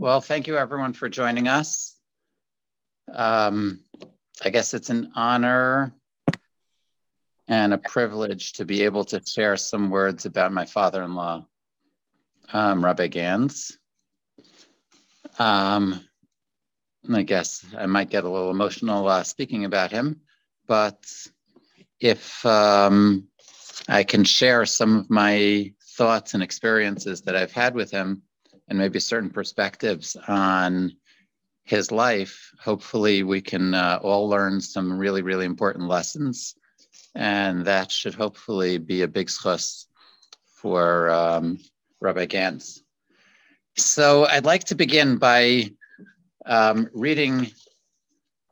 Well, thank you everyone for joining us. Um, I guess it's an honor and a privilege to be able to share some words about my father-in-law, um, Rabbi Gans. Um, I guess I might get a little emotional uh, speaking about him, but if um, I can share some of my thoughts and experiences that I've had with him, and maybe certain perspectives on his life, hopefully we can uh, all learn some really, really important lessons. And that should hopefully be a big schus for um, Rabbi Gans. So I'd like to begin by um, reading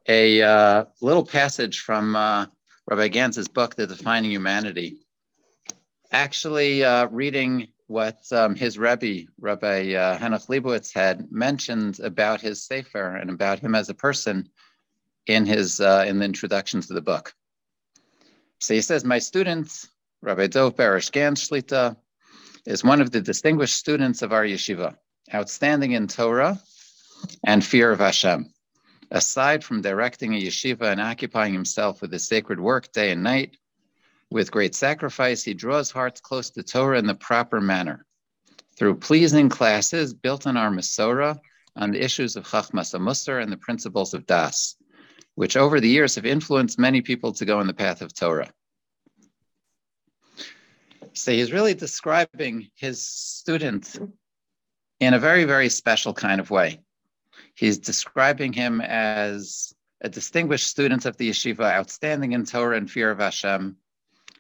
a uh, little passage from uh, Rabbi Gans's book, The Defining Humanity. Actually, uh, reading what um, his Rebbe, Rabbi uh, Henoch Leibowitz, had mentioned about his Sefer and about him as a person in his uh, in the introduction to the book. So he says, my student, Rabbi Dov Berish Gans Shlita, is one of the distinguished students of our yeshiva, outstanding in Torah and fear of Hashem. Aside from directing a yeshiva and occupying himself with the sacred work day and night, with great sacrifice, he draws hearts close to Torah in the proper manner. Through pleasing classes built on our Masorah, on the issues of Chachmas Musar and the principles of Das, which over the years have influenced many people to go in the path of Torah. So he's really describing his student in a very, very special kind of way. He's describing him as a distinguished student of the yeshiva, outstanding in Torah and fear of Hashem,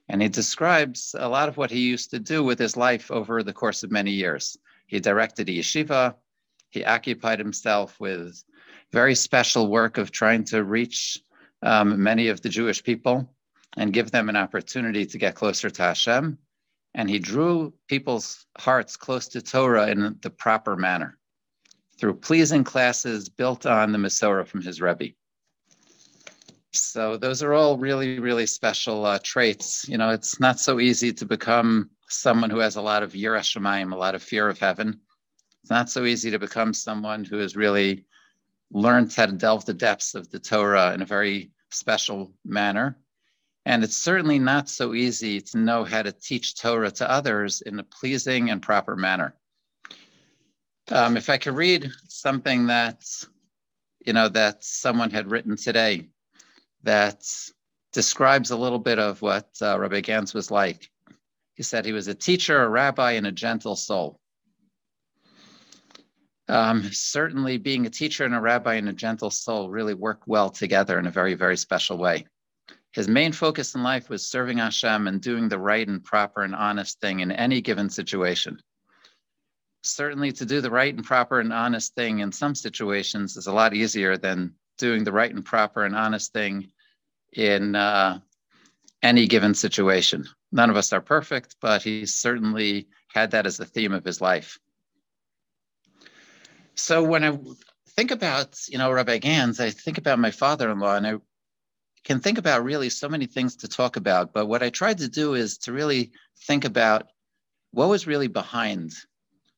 and he describes a lot of what he used to do with his life over the course of many years. He directed a yeshiva. He occupied himself with very special work of trying to reach um, many of the Jewish people and give them an opportunity to get closer to Hashem. And he drew people's hearts close to Torah in the proper manner through pleasing classes built on the Masorah from his Rebbe. So those are all really, really special uh, traits. You know, it's not so easy to become someone who has a lot of yiras shamayim, a lot of fear of heaven. It's not so easy to become someone who has really learned how to delve the depths of the Torah in a very special manner. And it's certainly not so easy to know how to teach Torah to others in a pleasing and proper manner. Um, if I could read something that, you know, that someone had written today, that describes a little bit of what uh, Rabbi Gans was like. He said he was a teacher, a rabbi, and a gentle soul. Um, certainly, being a teacher and a rabbi and a gentle soul really work well together in a very, very special way. His main focus in life was serving Hashem and doing the right and proper and honest thing in any given situation. Certainly, to do the right and proper and honest thing in some situations is a lot easier than doing the right and proper and honest thing in uh, any given situation. None of us are perfect, but he certainly had that as the theme of his life. So when I think about, you know, Rabbi Gans, I think about my father-in-law, and I can think about really so many things to talk about. But what I tried to do is to really think about what was really behind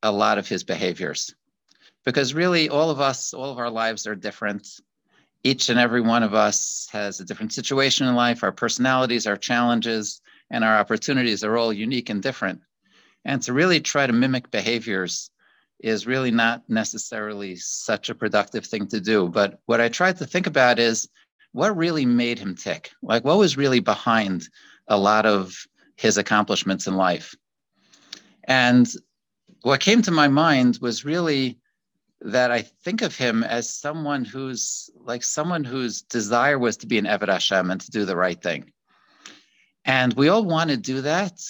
a lot of his behaviors, because really all of us, all of our lives are different each and every one of us has a different situation in life. Our personalities, our challenges, and our opportunities are all unique and different. And to really try to mimic behaviors is really not necessarily such a productive thing to do. But what I tried to think about is what really made him tick? Like, what was really behind a lot of his accomplishments in life? And what came to my mind was really that I think of him as someone who's like someone whose desire was to be an Eved Hashem and to do the right thing. And we all want to do that.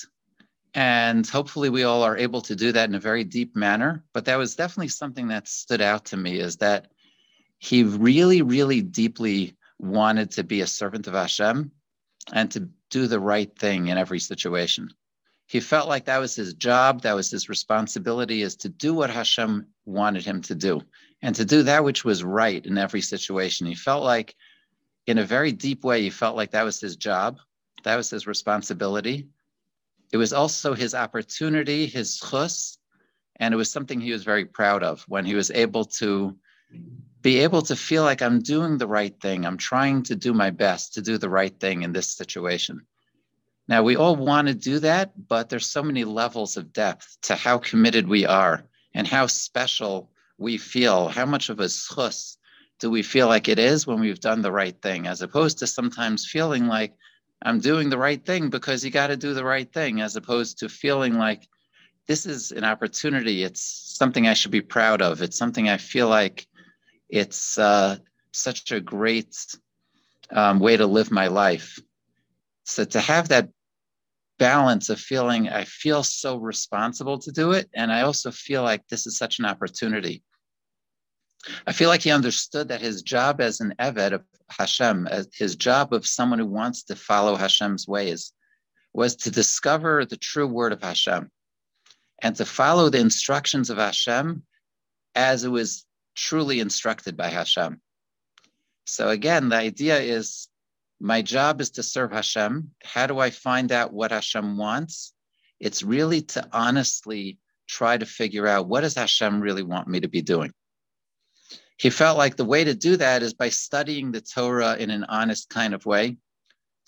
And hopefully we all are able to do that in a very deep manner. But that was definitely something that stood out to me is that he really, really deeply wanted to be a servant of Hashem and to do the right thing in every situation he felt like that was his job, that was his responsibility, is to do what Hashem wanted him to do and to do that which was right in every situation. He felt like, in a very deep way, he felt like that was his job, that was his responsibility. It was also his opportunity, his chus, And it was something he was very proud of when he was able to be able to feel like I'm doing the right thing. I'm trying to do my best to do the right thing in this situation. Now, we all want to do that, but there's so many levels of depth to how committed we are and how special we feel. How much of a schus do we feel like it is when we've done the right thing, as opposed to sometimes feeling like I'm doing the right thing because you got to do the right thing, as opposed to feeling like this is an opportunity. It's something I should be proud of. It's something I feel like it's uh, such a great um, way to live my life. So to have that balance of feeling I feel so responsible to do it, and I also feel like this is such an opportunity. I feel like he understood that his job as an Eved of Hashem, as his job of someone who wants to follow Hashem's ways, was to discover the true word of Hashem and to follow the instructions of Hashem as it was truly instructed by Hashem. So again, the idea is my job is to serve Hashem. How do I find out what Hashem wants? It's really to honestly try to figure out what does Hashem really want me to be doing. He felt like the way to do that is by studying the Torah in an honest kind of way,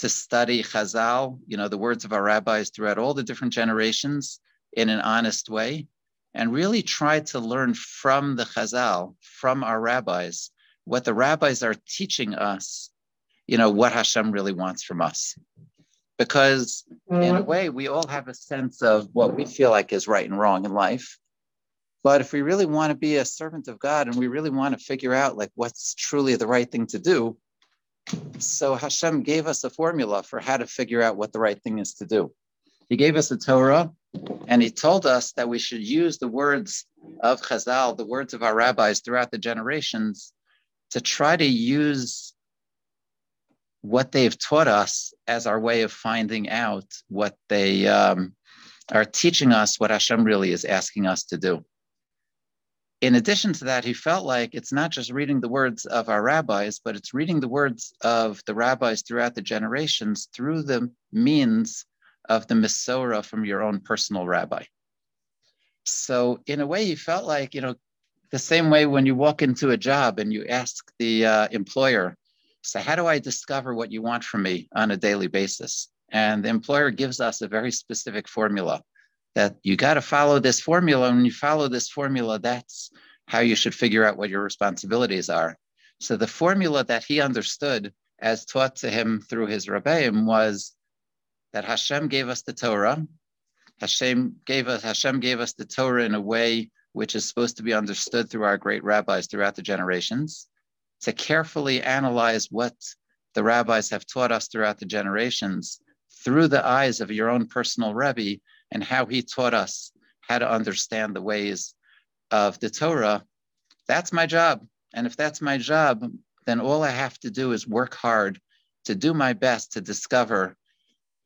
to study Chazal, you know, the words of our rabbis throughout all the different generations in an honest way, and really try to learn from the Chazal, from our rabbis, what the rabbis are teaching us, you know, what Hashem really wants from us. Because in a mm-hmm. way, we all have a sense of what we feel like is right and wrong in life. But if we really want to be a servant of God and we really want to figure out like what's truly the right thing to do, so Hashem gave us a formula for how to figure out what the right thing is to do. He gave us a Torah and he told us that we should use the words of Chazal, the words of our rabbis throughout the generations, to try to use what they've taught us as our way of finding out what they um, are teaching us, what Hashem really is asking us to do. In addition to that, he felt like it's not just reading the words of our rabbis, but it's reading the words of the rabbis throughout the generations through the means of the Masorah from your own personal rabbi. So, in a way, he felt like, you know, the same way when you walk into a job and you ask the uh, employer, so how do I discover what you want from me on a daily basis? And the employer gives us a very specific formula that you got to follow this formula. And when you follow this formula, that's how you should figure out what your responsibilities are. So the formula that he understood as taught to him through his Rabbeim was that Hashem gave us the Torah. Hashem gave us Hashem gave us the Torah in a way which is supposed to be understood through our great rabbis throughout the generations. To carefully analyze what the rabbis have taught us throughout the generations through the eyes of your own personal Rebbe and how he taught us how to understand the ways of the Torah. That's my job. And if that's my job, then all I have to do is work hard to do my best to discover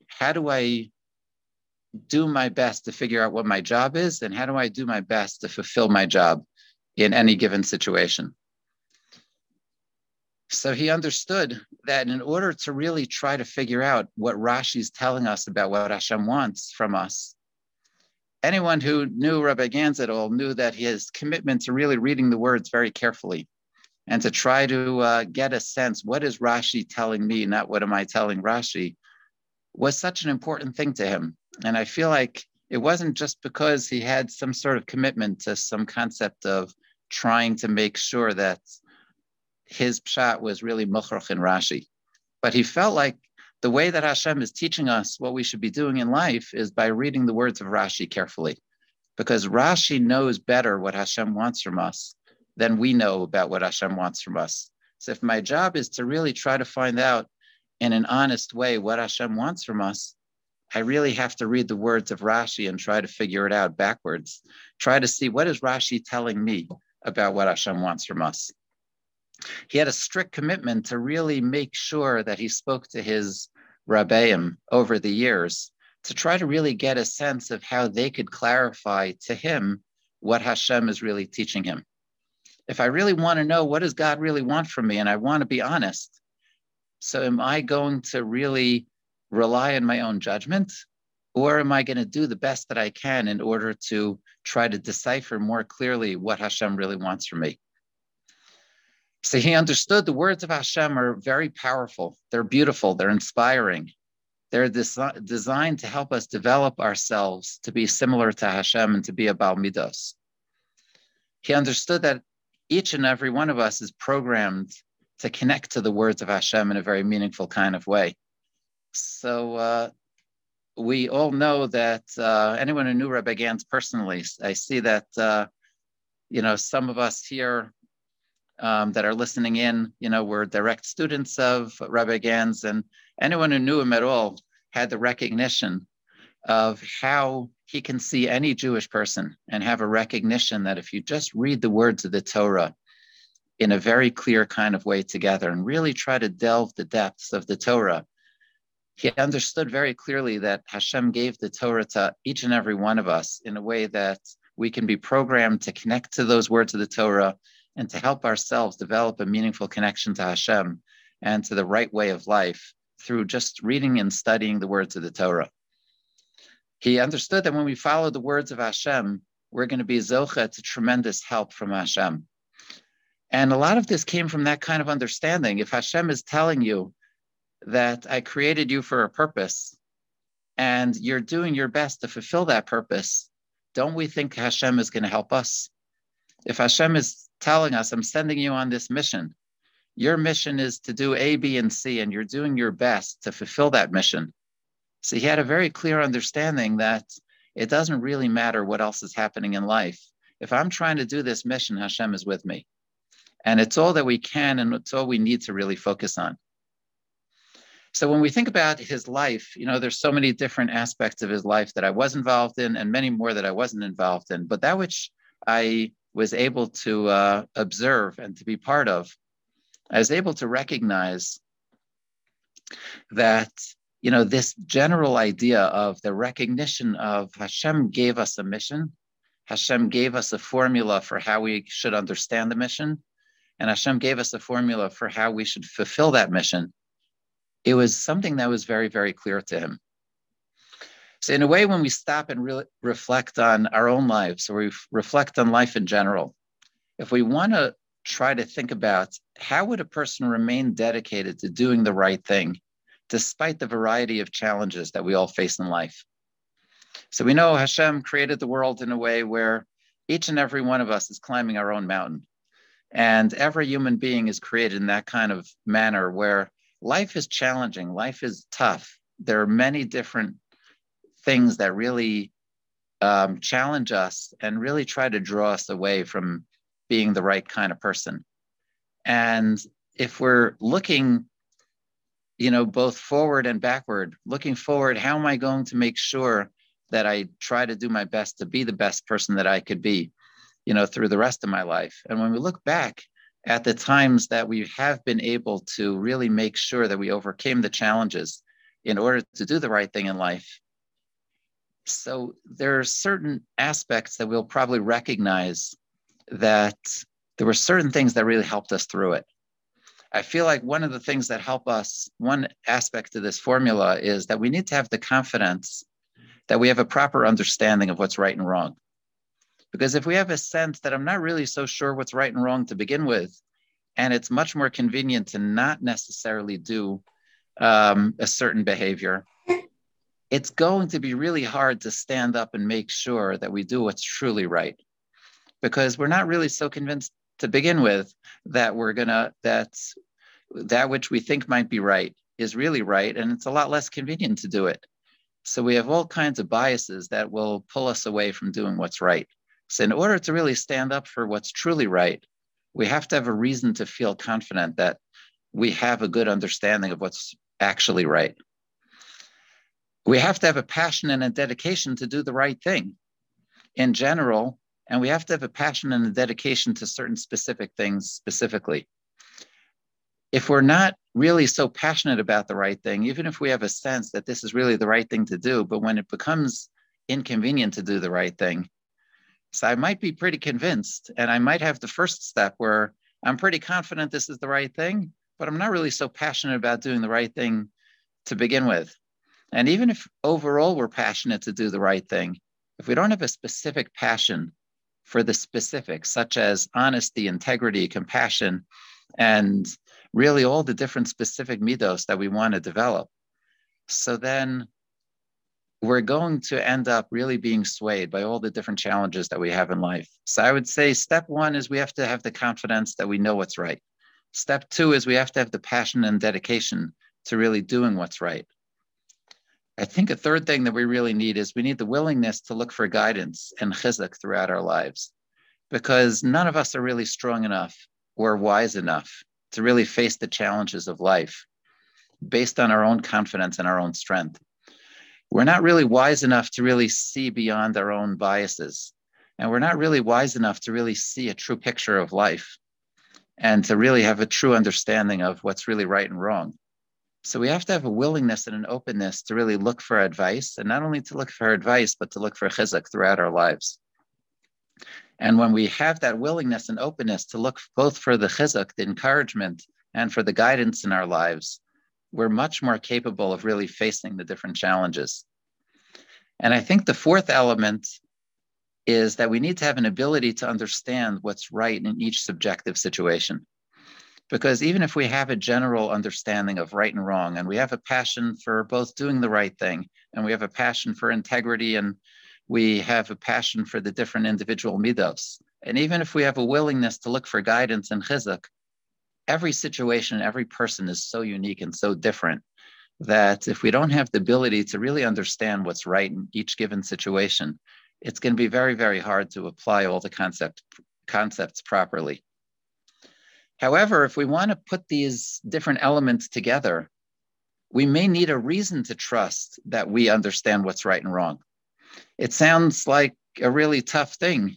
how do I do my best to figure out what my job is and how do I do my best to fulfill my job in any given situation. So he understood that in order to really try to figure out what Rashi is telling us about what Hashem wants from us, anyone who knew Rabbi Gans at all knew that his commitment to really reading the words very carefully and to try to uh, get a sense what is Rashi telling me, not what am I telling Rashi, was such an important thing to him. And I feel like it wasn't just because he had some sort of commitment to some concept of trying to make sure that his pshat was really mukhrach Rashi. But he felt like the way that Hashem is teaching us what we should be doing in life is by reading the words of Rashi carefully. Because Rashi knows better what Hashem wants from us than we know about what Hashem wants from us. So if my job is to really try to find out in an honest way what Hashem wants from us, I really have to read the words of Rashi and try to figure it out backwards. Try to see what is Rashi telling me about what Hashem wants from us. He had a strict commitment to really make sure that he spoke to his rabbeim over the years to try to really get a sense of how they could clarify to him what Hashem is really teaching him. If I really want to know what does God really want from me and I want to be honest, so am I going to really rely on my own judgment? Or am I going to do the best that I can in order to try to decipher more clearly what Hashem really wants from me? So he understood the words of Hashem are very powerful. They're beautiful. They're inspiring. They're des- designed to help us develop ourselves to be similar to Hashem and to be a Baal Midos. He understood that each and every one of us is programmed to connect to the words of Hashem in a very meaningful kind of way. So uh, we all know that uh, anyone who knew Rabbi Gans personally, I see that uh, you know some of us here um, that are listening in, you know, were direct students of Rabbi Gans, and anyone who knew him at all had the recognition of how he can see any Jewish person and have a recognition that if you just read the words of the Torah in a very clear kind of way together and really try to delve the depths of the Torah, he understood very clearly that Hashem gave the Torah to each and every one of us in a way that we can be programmed to connect to those words of the Torah and to help ourselves develop a meaningful connection to Hashem and to the right way of life through just reading and studying the words of the Torah. He understood that when we follow the words of Hashem, we're going to be zocha to tremendous help from Hashem. And a lot of this came from that kind of understanding. If Hashem is telling you that I created you for a purpose and you're doing your best to fulfill that purpose, don't we think Hashem is going to help us? If Hashem is telling us, I'm sending you on this mission. Your mission is to do A, B, and C, and you're doing your best to fulfill that mission. So he had a very clear understanding that it doesn't really matter what else is happening in life. If I'm trying to do this mission, Hashem is with me. And it's all that we can and it's all we need to really focus on. So when we think about his life, you know, there's so many different aspects of his life that I was involved in and many more that I wasn't involved in. But that which I was able to uh, observe and to be part of, I was able to recognize that you know this general idea of the recognition of Hashem gave us a mission, Hashem gave us a formula for how we should understand the mission, and Hashem gave us a formula for how we should fulfill that mission. It was something that was very, very clear to him. So, in a way, when we stop and re- reflect on our own lives or we reflect on life in general, if we want to try to think about how would a person remain dedicated to doing the right thing despite the variety of challenges that we all face in life. So we know Hashem created the world in a way where each and every one of us is climbing our own mountain. And every human being is created in that kind of manner where life is challenging, life is tough. There are many different things that really um, challenge us and really try to draw us away from being the right kind of person. And if we're looking, you know, both forward and backward, looking forward, how am I going to make sure that I try to do my best to be the best person that I could be, you know, through the rest of my life? And when we look back at the times that we have been able to really make sure that we overcame the challenges in order to do the right thing in life, so there are certain aspects that we'll probably recognize that there were certain things that really helped us through it. I feel like one of the things that help us, one aspect of this formula is that we need to have the confidence that we have a proper understanding of what's right and wrong. Because if we have a sense that I'm not really so sure what's right and wrong to begin with, and it's much more convenient to not necessarily do um, a certain behavior, it's going to be really hard to stand up and make sure that we do what's truly right. Because we're not really so convinced to begin with that we're gonna that's that which we think might be right is really right and it's a lot less convenient to do it. So we have all kinds of biases that will pull us away from doing what's right. So in order to really stand up for what's truly right we have to have a reason to feel confident that we have a good understanding of what's actually right we have to have a passion and a dedication to do the right thing in general, and we have to have a passion and a dedication to certain specific things specifically. If we're not really so passionate about the right thing, even if we have a sense that this is really the right thing to do, but when it becomes inconvenient to do the right thing, so I might be pretty convinced, and I might have the first step where I'm pretty confident this is the right thing, but I'm not really so passionate about doing the right thing to begin with. And even if overall we're passionate to do the right thing, if we don't have a specific passion for the specifics, such as honesty, integrity, compassion, and really all the different specific midos that we want to develop. So then we're going to end up really being swayed by all the different challenges that we have in life. So I would say step one is we have to have the confidence that we know what's right. Step two is we have to have the passion and dedication to really doing what's right. I think a third thing that we really need is we need the willingness to look for guidance and chizuk throughout our lives, because none of us are really strong enough or wise enough to really face the challenges of life based on our own confidence and our own strength. We're not really wise enough to really see beyond our own biases. And we're not really wise enough to really see a true picture of life and to really have a true understanding of what's really right and wrong. So we have to have a willingness and an openness to really look for advice, and not only to look for advice, but to look for chizuk throughout our lives. And when we have that willingness and openness to look both for the chizuk, the encouragement, and for the guidance in our lives, we're much more capable of really facing the different challenges. And I think the fourth element is that we need to have an ability to understand what's right in each subjective situation. Because even if we have a general understanding of right and wrong, and we have a passion for both doing the right thing, and we have a passion for integrity, and we have a passion for the different individual midos, and even if we have a willingness to look for guidance and chizuk, every situation, every person is so unique and so different that if we don't have the ability to really understand what's right in each given situation, it's going to be very, very hard to apply all the concept, concepts properly. However, if we want to put these different elements together, we may need a reason to trust that we understand what's right and wrong. It sounds like a really tough thing.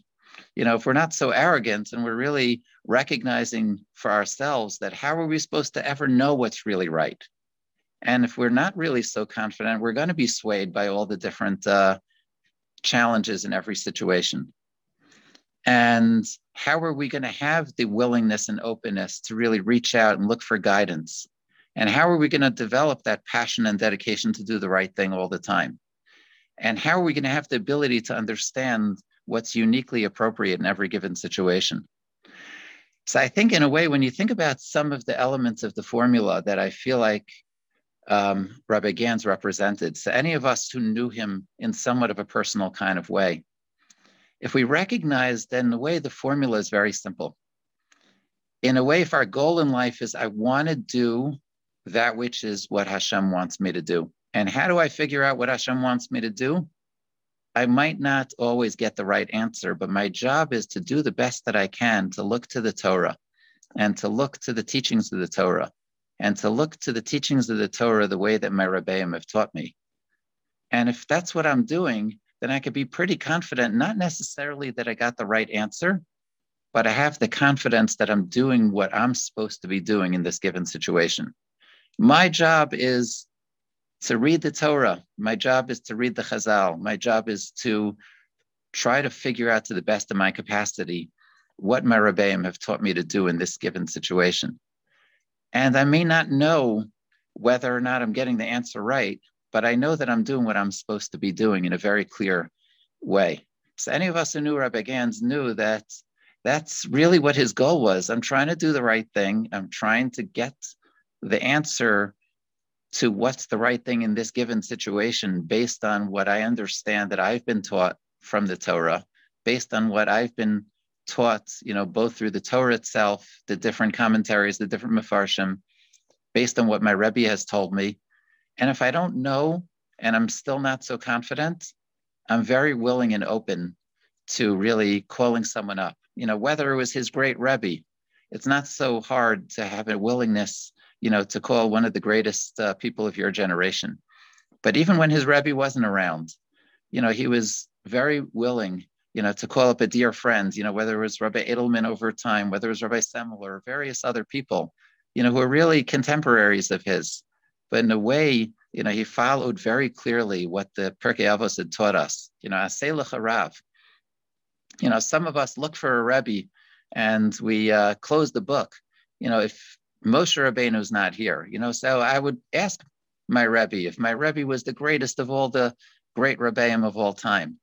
You know, if we're not so arrogant and we're really recognizing for ourselves that how are we supposed to ever know what's really right? And if we're not really so confident, we're going to be swayed by all the different uh, challenges in every situation. And how are we going to have the willingness and openness to really reach out and look for guidance? And how are we going to develop that passion and dedication to do the right thing all the time? And how are we going to have the ability to understand what's uniquely appropriate in every given situation? So I think, in a way, when you think about some of the elements of the formula that I feel like um, Rabbi Gans represented, so any of us who knew him in somewhat of a personal kind of way, if we recognize, then the way the formula is very simple. In a way, if our goal in life is I want to do that which is what Hashem wants me to do. And how do I figure out what Hashem wants me to do? I might not always get the right answer, but my job is to do the best that I can to look to the Torah and to look to the teachings of the Torah and to look to the teachings of the Torah the way that my Rebbeim have taught me. And if that's what I'm doing, then I could be pretty confident, not necessarily that I got the right answer, but I have the confidence that I'm doing what I'm supposed to be doing in this given situation. My job is to read the Torah. My job is to read the Chazal. My job is to try to figure out to the best of my capacity what my Rebbeim have taught me to do in this given situation. And I may not know whether or not I'm getting the answer right, but I know that I'm doing what I'm supposed to be doing in a very clear way. So any of us who knew Rabbi Gans knew that that's really what his goal was. I'm trying to do the right thing. I'm trying to get the answer to what's the right thing in this given situation based on what I understand that I've been taught from the Torah, based on what I've been taught, you know, both through the Torah itself, the different commentaries, the different mafarshim, based on what my Rebbe has told me, and if I don't know and I'm still not so confident, I'm very willing and open to really calling someone up. You know, whether it was his great Rebbe, it's not so hard to have a willingness, you know, to call one of the greatest uh, people of your generation. But even when his Rebbe wasn't around, you know, he was very willing, you know, to call up a dear friend, you know, whether it was Rabbi Edelman over time, whether it was Rabbi Semmel or various other people, you know, who are really contemporaries of his but in a way, you know, he followed very clearly what the Pirkei Avos had taught us. You know, Aselach Rav. You know, some of us look for a Rebbe and we uh, close the book. You know, if Moshe Rabbeinu is not here, you know, so I would ask my Rebbe, if my Rebbe was the greatest of all the great Rebbeim of all time.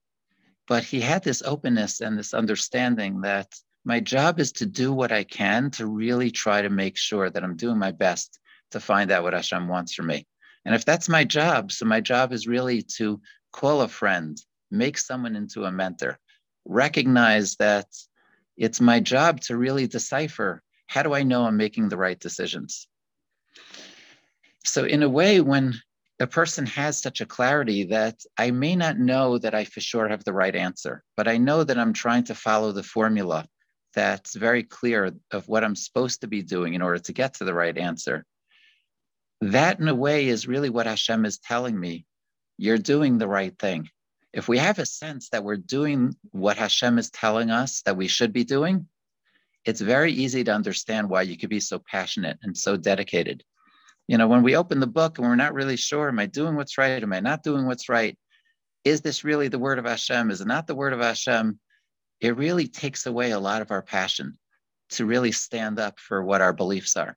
But he had this openness and this understanding that my job is to do what I can to really try to make sure that I'm doing my best to find out what Hashem wants from me. And if that's my job, so my job is really to call a friend, make someone into a mentor, recognize that it's my job to really decipher how do I know I'm making the right decisions? So, in a way, when a person has such a clarity that I may not know that I for sure have the right answer, but I know that I'm trying to follow the formula that's very clear of what I'm supposed to be doing in order to get to the right answer. That, in a way, is really what Hashem is telling me. You're doing the right thing. If we have a sense that we're doing what Hashem is telling us that we should be doing, it's very easy to understand why you could be so passionate and so dedicated. You know, when we open the book and we're not really sure, am I doing what's right? Am I not doing what's right? Is this really the word of Hashem? Is it not the word of Hashem? It really takes away a lot of our passion to really stand up for what our beliefs are.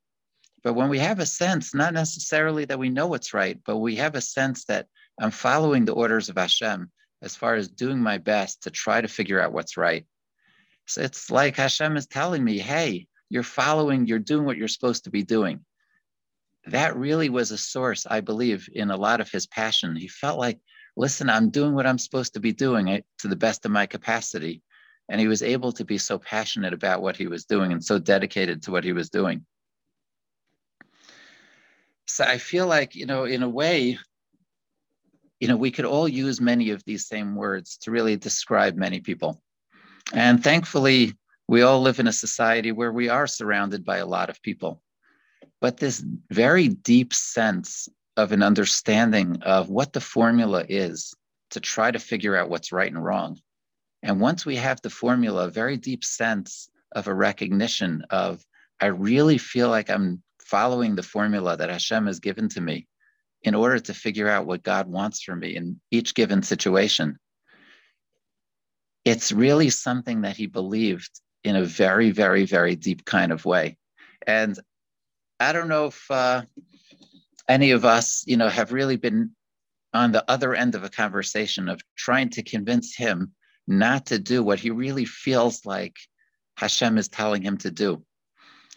But when we have a sense, not necessarily that we know what's right, but we have a sense that I'm following the orders of Hashem as far as doing my best to try to figure out what's right, so it's like Hashem is telling me, hey, you're following, you're doing what you're supposed to be doing. That really was a source, I believe, in a lot of his passion. He felt like, listen, I'm doing what I'm supposed to be doing eh, to the best of my capacity. And he was able to be so passionate about what he was doing and so dedicated to what he was doing. So I feel like, you know, in a way, you know, we could all use many of these same words to really describe many people. And thankfully, we all live in a society where we are surrounded by a lot of people. But this very deep sense of an understanding of what the formula is to try to figure out what's right and wrong. And once we have the formula, a very deep sense of a recognition of, I really feel like I'm following the formula that Hashem has given to me in order to figure out what God wants for me in each given situation it's really something that he believed in a very, very, very deep kind of way. And I don't know if uh, any of us, you know, have really been on the other end of a conversation of trying to convince him not to do what he really feels like Hashem is telling him to do.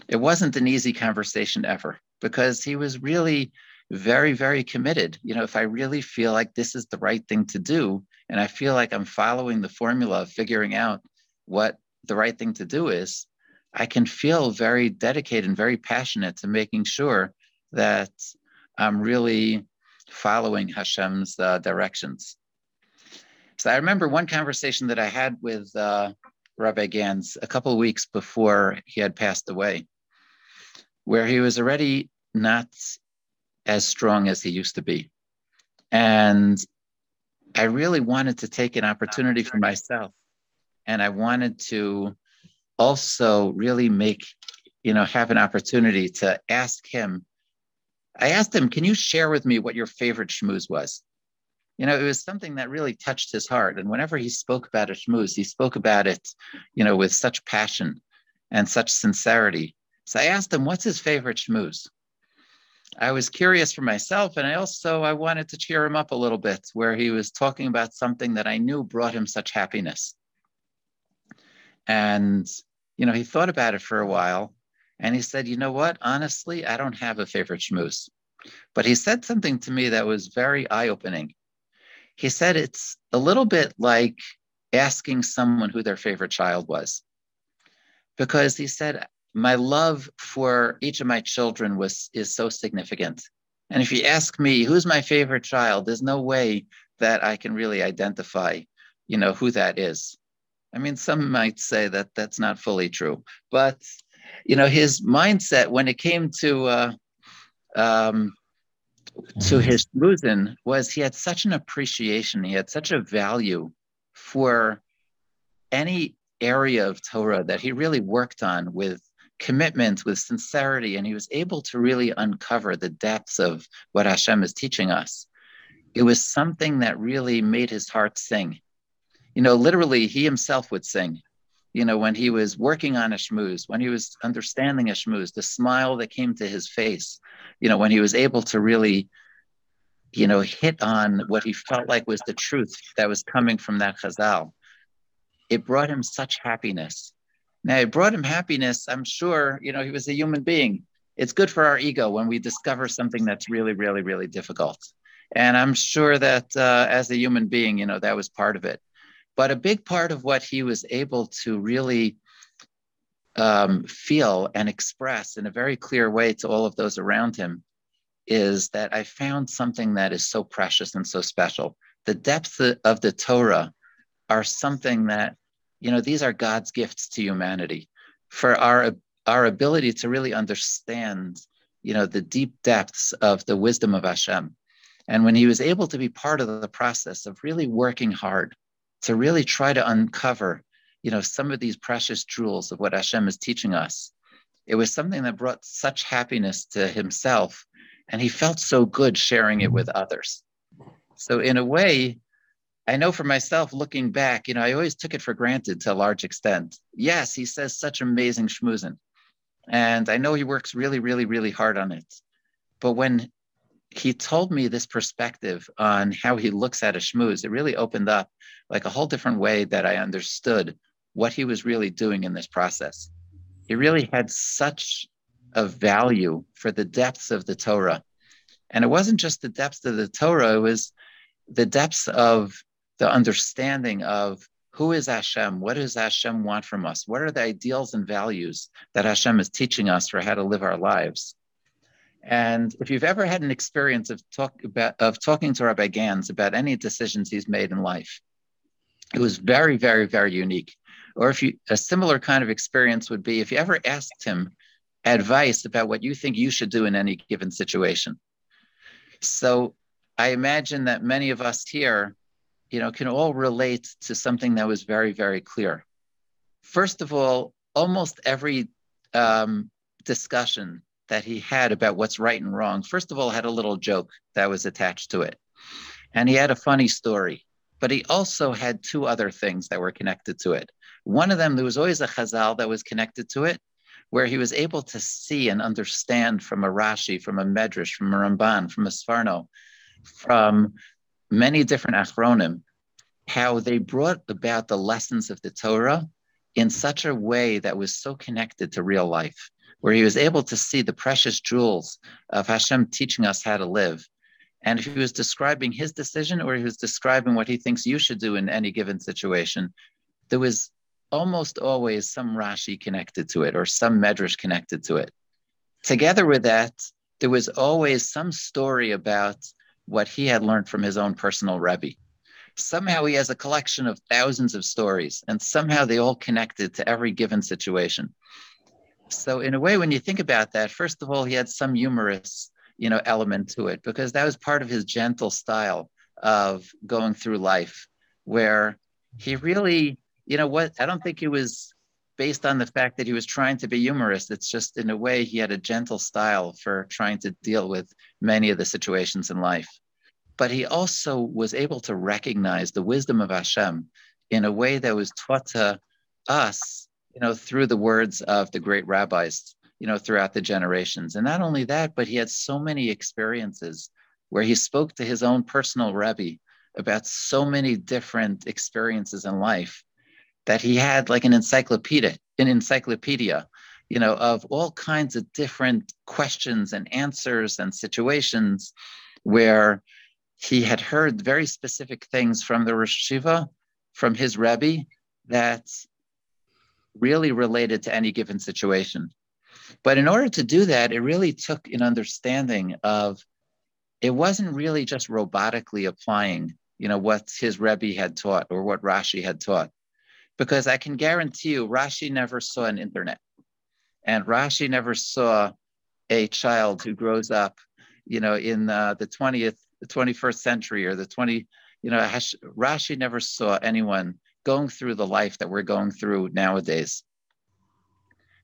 It wasn't an easy conversation ever because he was really very, very committed. You know, if I really feel like this is the right thing to do, and I feel like I'm following the formula of figuring out what the right thing to do is, I can feel very dedicated and very passionate to making sure that I'm really following Hashem's uh, directions. So I remember one conversation that I had with uh, Rabbi Gans a couple of weeks before he had passed away, where he was already not as strong as he used to be. And I really wanted to take an opportunity for myself. And I wanted to also really make, you know, have an opportunity to ask him. I asked him, can you share with me what your favorite shmooze was? You know, it was something that really touched his heart. And whenever he spoke about a shmooze, he spoke about it, you know, with such passion and such sincerity. So I asked him, what's his favorite shmooze? I was curious for myself, and I also I wanted to cheer him up a little bit, where he was talking about something that I knew brought him such happiness. And you know, he thought about it for a while, and he said, "You know what? Honestly, I don't have a favorite shmooze." But he said something to me that was very eye-opening. He said it's a little bit like asking someone who their favorite child was, because he said my love for each of my children was is so significant. And if you ask me who's my favorite child, there's no way that I can really identify, you know, who that is. I mean, some might say that that's not fully true, but you know, his mindset when it came to uh, um, to mm-hmm. his Muzin was he had such an appreciation, he had such a value for any area of Torah that he really worked on with commitment, with sincerity, and he was able to really uncover the depths of what Hashem is teaching us. It was something that really made his heart sing. You know, literally, he himself would sing. You know, when he was working on a shmooze, when he was understanding a shmooze, the smile that came to his face, you know, when he was able to really you know, hit on what he felt like was the truth that was coming from that Chazal. It brought him such happiness. Now, it brought him happiness. I'm sure, you know, he was a human being. It's good for our ego when we discover something that's really, really, really difficult. And I'm sure that uh, as a human being, you know, that was part of it. But a big part of what he was able to really um, feel and express in a very clear way to all of those around him is that I found something that is so precious and so special. The depths of the Torah are something that, you know, these are God's gifts to humanity for our, our ability to really understand, you know, the deep depths of the wisdom of Hashem. And when he was able to be part of the process of really working hard to really try to uncover, you know, some of these precious jewels of what Hashem is teaching us, it was something that brought such happiness to himself and he felt so good sharing it with others. So, in a way, I know for myself, looking back, you know, I always took it for granted to a large extent. Yes, he says such amazing schmoozing. And I know he works really, really, really hard on it. But when he told me this perspective on how he looks at a schmooze, it really opened up like a whole different way that I understood what he was really doing in this process. He really had such a value for the depths of the Torah. And it wasn't just the depths of the Torah, it was the depths of the understanding of who is Hashem? What does Hashem want from us? What are the ideals and values that Hashem is teaching us for how to live our lives? And if you've ever had an experience of talk about of talking to Rabbi Gans about any decisions he's made in life, it was very, very, very unique. Or if you a similar kind of experience would be if you ever asked him advice about what you think you should do in any given situation. So I imagine that many of us here, you know, can all relate to something that was very, very clear. First of all, almost every um, discussion that he had about what's right and wrong, first of all, had a little joke that was attached to it. And he had a funny story, but he also had two other things that were connected to it. One of them, there was always a chazal that was connected to it, where he was able to see and understand from a Rashi, from a Medrash, from a Ramban, from a Sforno, from many different Achronim, how they brought about the lessons of the Torah in such a way that was so connected to real life, where he was able to see the precious jewels of Hashem teaching us how to live. And if he was describing his decision or he was describing what he thinks you should do in any given situation, there was almost always some Rashi connected to it or some Medrash connected to it. Together with that, there was always some story about what he had learned from his own personal Rebbe. Somehow he has a collection of thousands of stories, and somehow they all connected to every given situation. So, in a way, when you think about that, first of all, he had some humorous, you know, element to it because that was part of his gentle style of going through life, where he really you know what? I don't think he was based on the fact that he was trying to be humorous. It's just in a way he had a gentle style for trying to deal with many of the situations in life. But he also was able to recognize the wisdom of Hashem in a way that was taught to us, you know, through the words of the great rabbis, you know, throughout the generations. And not only that, but he had so many experiences where he spoke to his own personal Rebbe about so many different experiences in life that he had like an encyclopedia, an encyclopedia, you know, of all kinds of different questions and answers and situations where he had heard very specific things from the Rosh Yeshiva, from his Rebbe, that really related to any given situation. But in order to do that, it really took an understanding of it wasn't really just robotically applying, you know, what his Rebbe had taught or what Rashi had taught because I can guarantee you Rashi never saw an internet and Rashi never saw a child who grows up, you know, in uh, the 20th, the 21st century or the 20, you know, Rashi never saw anyone going through the life that we're going through nowadays.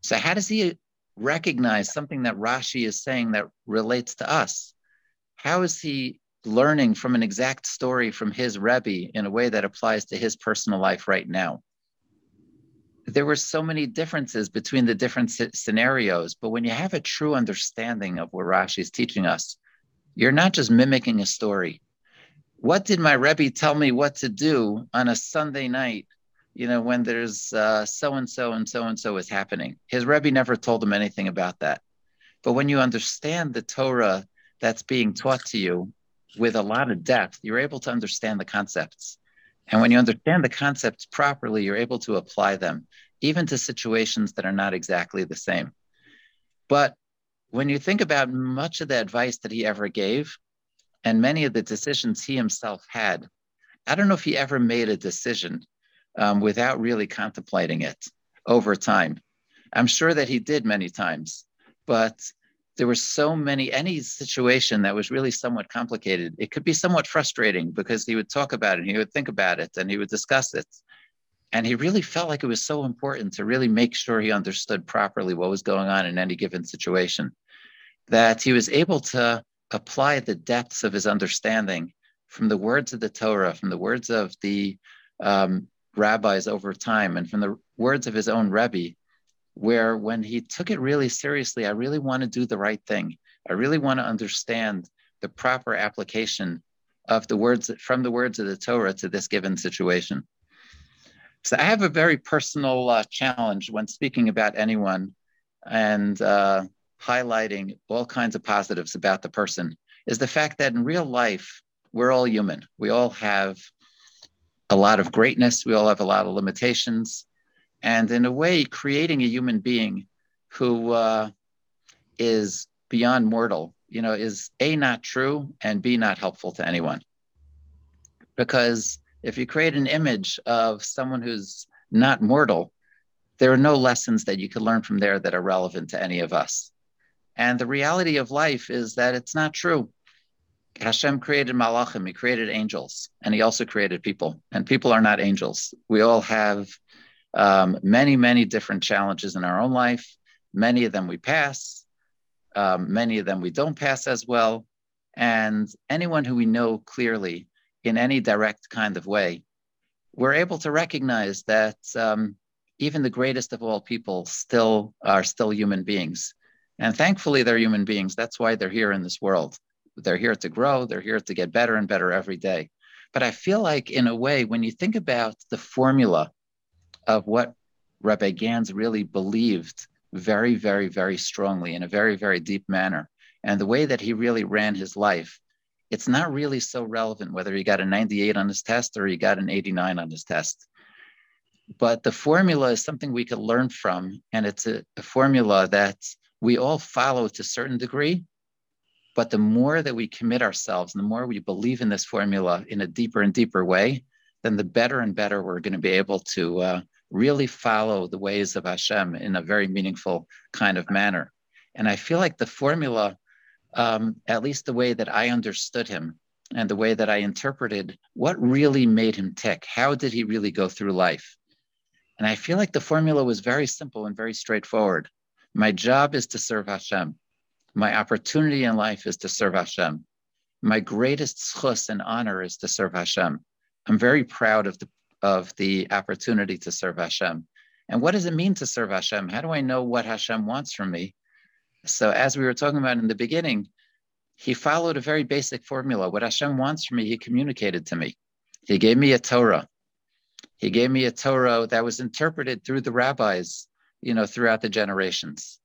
So how does he recognize something that Rashi is saying that relates to us? How is he learning from an exact story from his Rebbe in a way that applies to his personal life right now? There were so many differences between the different scenarios. But when you have a true understanding of what Rashi is teaching us, You're not just mimicking a story. What did my Rebbe tell me what to do on a Sunday night? You know, when there's uh, so and so and so and so is happening. His Rebbe never told him anything about that. But when you understand the Torah that's being taught to you with a lot of depth, you're able to understand the concepts. And when you understand the concepts properly, you're able to apply them, even to situations that are not exactly the same. But when you think about much of the advice that he ever gave and many of the decisions he himself had, I don't know if he ever made a decision um, without really contemplating it over time. I'm sure that he did many times, but there were so many, any situation that was really somewhat complicated, it could be somewhat frustrating because he would talk about it, and he would think about it, and he would discuss it. And he really felt like it was so important to really make sure he understood properly what was going on in any given situation that he was able to apply the depths of his understanding from the words of the Torah, from the words of the um, rabbis over time, and from the words of his own Rebbe, where when he took it really seriously, I really want to do the right thing. I really want to understand the proper application of the words from the words of the Torah to this given situation. So I have a very personal uh, challenge when speaking about anyone and uh, highlighting all kinds of positives about the person is the fact that in real life, we're all human. We all have a lot of greatness. We all have a lot of limitations. And in a way, creating a human being who uh, is beyond mortal, you know, is A, not true, and B, not helpful to anyone. Because if you create an image of someone who's not mortal, there are no lessons that you can learn from there that are relevant to any of us. And the reality of life is that it's not true. Hashem created malachim, he created angels, and he also created people. And people are not angels. We all have um, many, many different challenges in our own life. Many of them we pass, um, many of them we don't pass as well. And anyone who we know clearly in any direct kind of way, we're able to recognize that um, even the greatest of all people still are still human beings. And thankfully, they're human beings. That's why they're here in this world. They're here to grow, they're here to get better and better every day. But I feel like, in a way, when you think about the formula of what Rabbi Gans really believed very, very, very strongly in a very, very deep manner. And the way that he really ran his life, it's not really so relevant whether he got a 98 on his test or he got an 89 on his test. But the formula is something we could learn from. And it's a, a formula that we all follow to a certain degree. But the more that we commit ourselves, the more we believe in this formula in a deeper and deeper way, then the better and better we're going to be able to uh, really follow the ways of Hashem in a very meaningful kind of manner. And I feel like the formula, um, at least the way that I understood him and the way that I interpreted what really made him tick, how did he really go through life? And I feel like the formula was very simple and very straightforward. My job is to serve Hashem. My opportunity in life is to serve Hashem. My greatest zchus and honor is to serve Hashem. I'm very proud of the of the opportunity to serve Hashem. And what does it mean to serve Hashem? How do I know what Hashem wants from me? So, as we were talking about in the beginning, he followed a very basic formula. What Hashem wants from me, he communicated to me. He gave me a Torah. He gave me a Torah that was interpreted through the rabbis, you know, throughout the generations.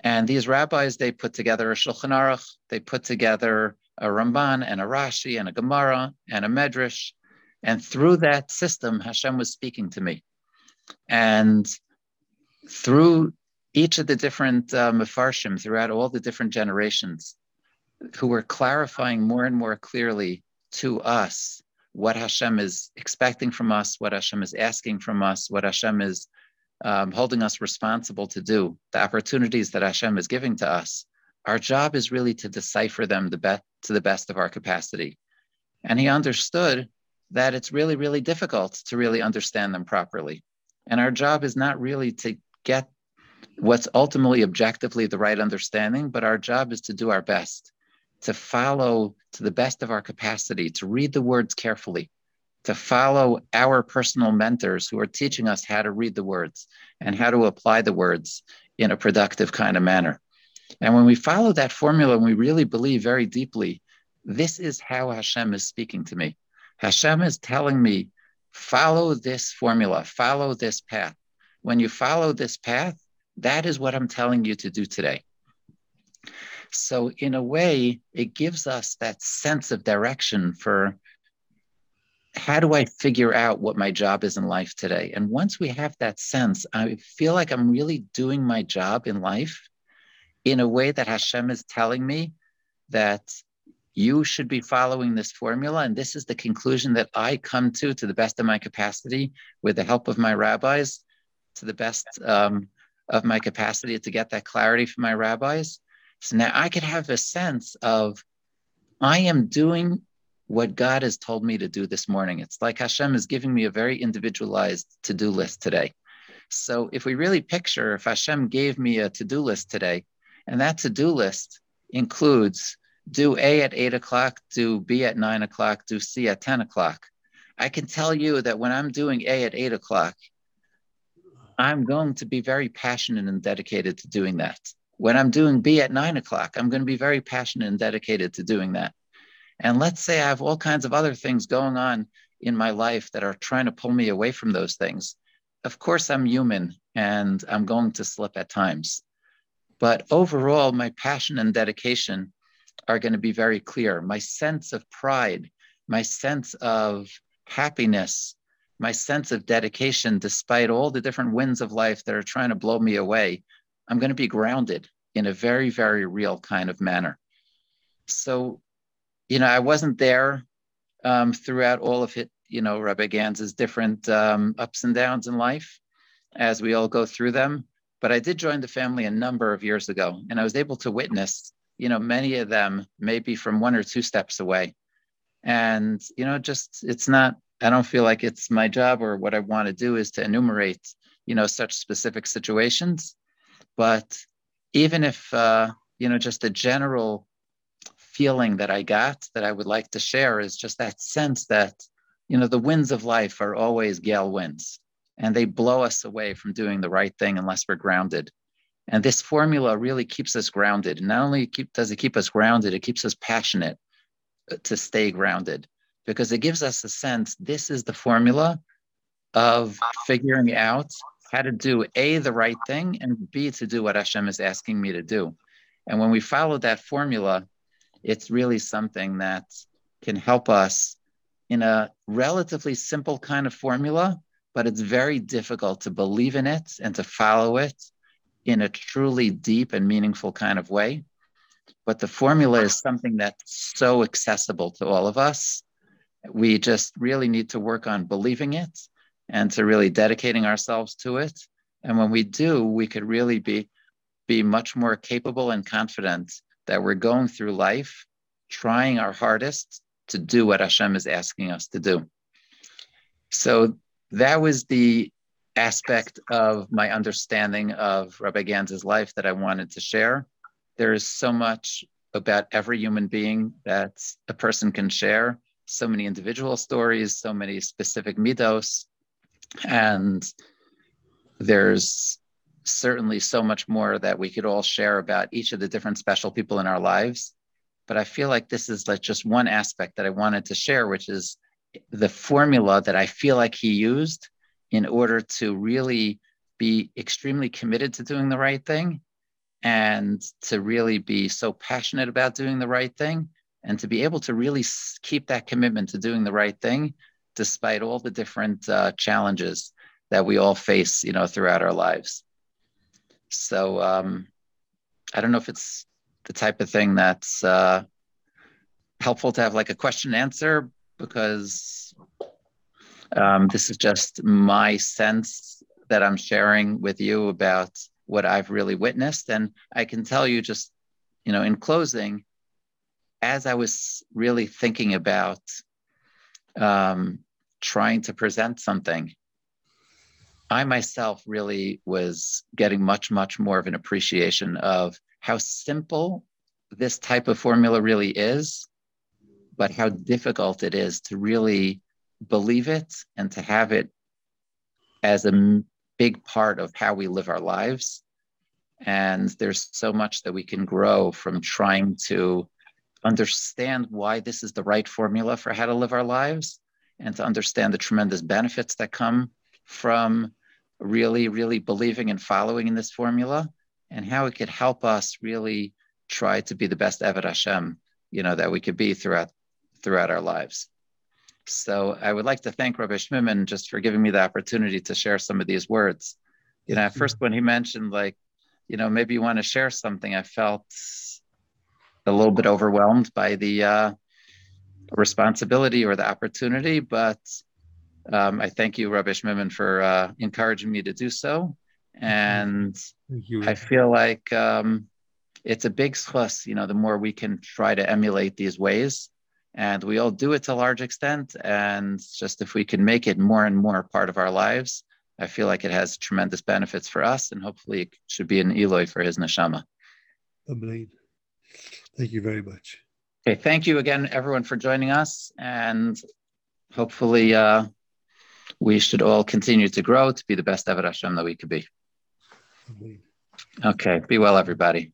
And these rabbis, they put together a Shulchan Aruch, they put together a Ramban and a Rashi and a Gemara and a Medrash, and through that system, Hashem was speaking to me. And through each of the different uh, throughout all the different generations, who were clarifying more and more clearly to us what Hashem is expecting from us, what Hashem is asking from us, what Hashem is um, holding us responsible to do, the opportunities that Hashem is giving to us. Our job is really to decipher them the be- to the best of our capacity. And he understood that it's really, really difficult to really understand them properly. And our job is not really to get what's ultimately objectively the right understanding, but our job is to do our best, to follow to the best of our capacity, to read the words carefully, to follow our personal mentors who are teaching us how to read the words and how to apply the words in a productive kind of manner. And when we follow that formula and we really believe very deeply, this is how Hashem is speaking to me. Hashem is telling me, follow this formula, follow this path. When you follow this path, that is what I'm telling you to do today. So, in a way, it gives us that sense of direction for how do I figure out what my job is in life today? And once we have that sense, I feel like I'm really doing my job in life in a way that Hashem is telling me that you should be following this formula. And this is the conclusion that I come to to the best of my capacity with the help of my rabbis, to the best um, of my capacity to get that clarity from my rabbis. So now I could have a sense of I am doing what God has told me to do this morning. It's like Hashem is giving me a very individualized to do list today. So if we really picture if Hashem gave me a to do list today, and that to do list includes do A at eight o'clock, do B at nine o'clock, do C at 10 o'clock. I can tell you that when I'm doing A at eight o'clock, I'm going to be very passionate and dedicated to doing that. When I'm doing B at nine o'clock, I'm going to be very passionate and dedicated to doing that. And let's say I have all kinds of other things going on in my life that are trying to pull me away from those things. Of course, I'm human and I'm going to slip at times. But overall, my passion and dedication are going to be very clear. My sense of pride, my sense of happiness, my sense of dedication, despite all the different winds of life that are trying to blow me away, I'm going to be grounded in a very, very real kind of manner. So, you know, I wasn't there um, throughout all of it, you know, Rabbi Ganz's different um, ups and downs in life as we all go through them. But I did join the family a number of years ago, and I was able to witness, you know, many of them maybe from one or two steps away. And, you know, just it's not I don't feel like it's my job or what I want to do is to enumerate, you know, such specific situations. But even if, uh, you know, just a general feeling that I got that I would like to share is just that sense that, you know, the winds of life are always gale winds and they blow us away from doing the right thing unless we're grounded. And this formula really keeps us grounded. Not only keep, does it keep us grounded, it keeps us passionate uh, to stay grounded because it gives us a sense this is the formula of figuring out how to do A, the right thing, and B, to do what Hashem is asking me to do. And when we follow that formula, it's really something that can help us in a relatively simple kind of formula, but it's very difficult to believe in it and to follow it in a truly deep and meaningful kind of way. But the formula is something that's so accessible to all of us we just really need to work on believing it and to really dedicating ourselves to it. And when we do, we could really be be much more capable and confident that we're going through life trying our hardest to do what Hashem is asking us to do. So that was the aspect of my understanding of Rabbi Ganz's life that I wanted to share. There is so much about every human being that a person can share so many individual stories, so many specific midos, and there's certainly so much more that we could all share about each of the different special people in our lives. But I feel like this is like just one aspect that I wanted to share, which is the formula that I feel like he used in order to really be extremely committed to doing the right thing and to really be so passionate about doing the right thing and to be able to really keep that commitment to doing the right thing despite all the different uh, challenges that we all face you know throughout our lives. So um, i don't know if it's the type of thing that's uh, helpful to have like a question answer because um, this is just my sense that i'm sharing with you about what i've really witnessed. And i can tell you just you know in closing as I was really thinking about um, trying to present something, I myself really was getting much, much more of an appreciation of how simple this type of formula really is, but how difficult it is to really believe it and to have it as a big part of how we live our lives. And there's so much that we can grow from trying to understand why this is the right formula for how to live our lives and to understand the tremendous benefits that come from really, really believing and following in this formula and how it could help us really try to be the best Eved Hashem, you know, that we could be throughout throughout our lives. So I would like to thank Rabbi Schmidman just for giving me the opportunity to share some of these words. You know, at first when he mentioned like, you know, maybe you want to share something, I felt a little bit overwhelmed by the uh, responsibility or the opportunity, but um, I thank you, Rabbi Schmidman, for uh, encouraging me to do so. And I feel like um, it's a big plus, you know, the more we can try to emulate these ways. And we all do it to a large extent. And just if we can make it more and more part of our lives, I feel like it has tremendous benefits for us. And hopefully it should be an iluy for his neshama. Amen. Thank you very much. Okay, thank you again, everyone, for joining us. And hopefully, uh, we should all continue to grow to be the best Eved Hashem that we could be. Amen. Okay, be well, everybody.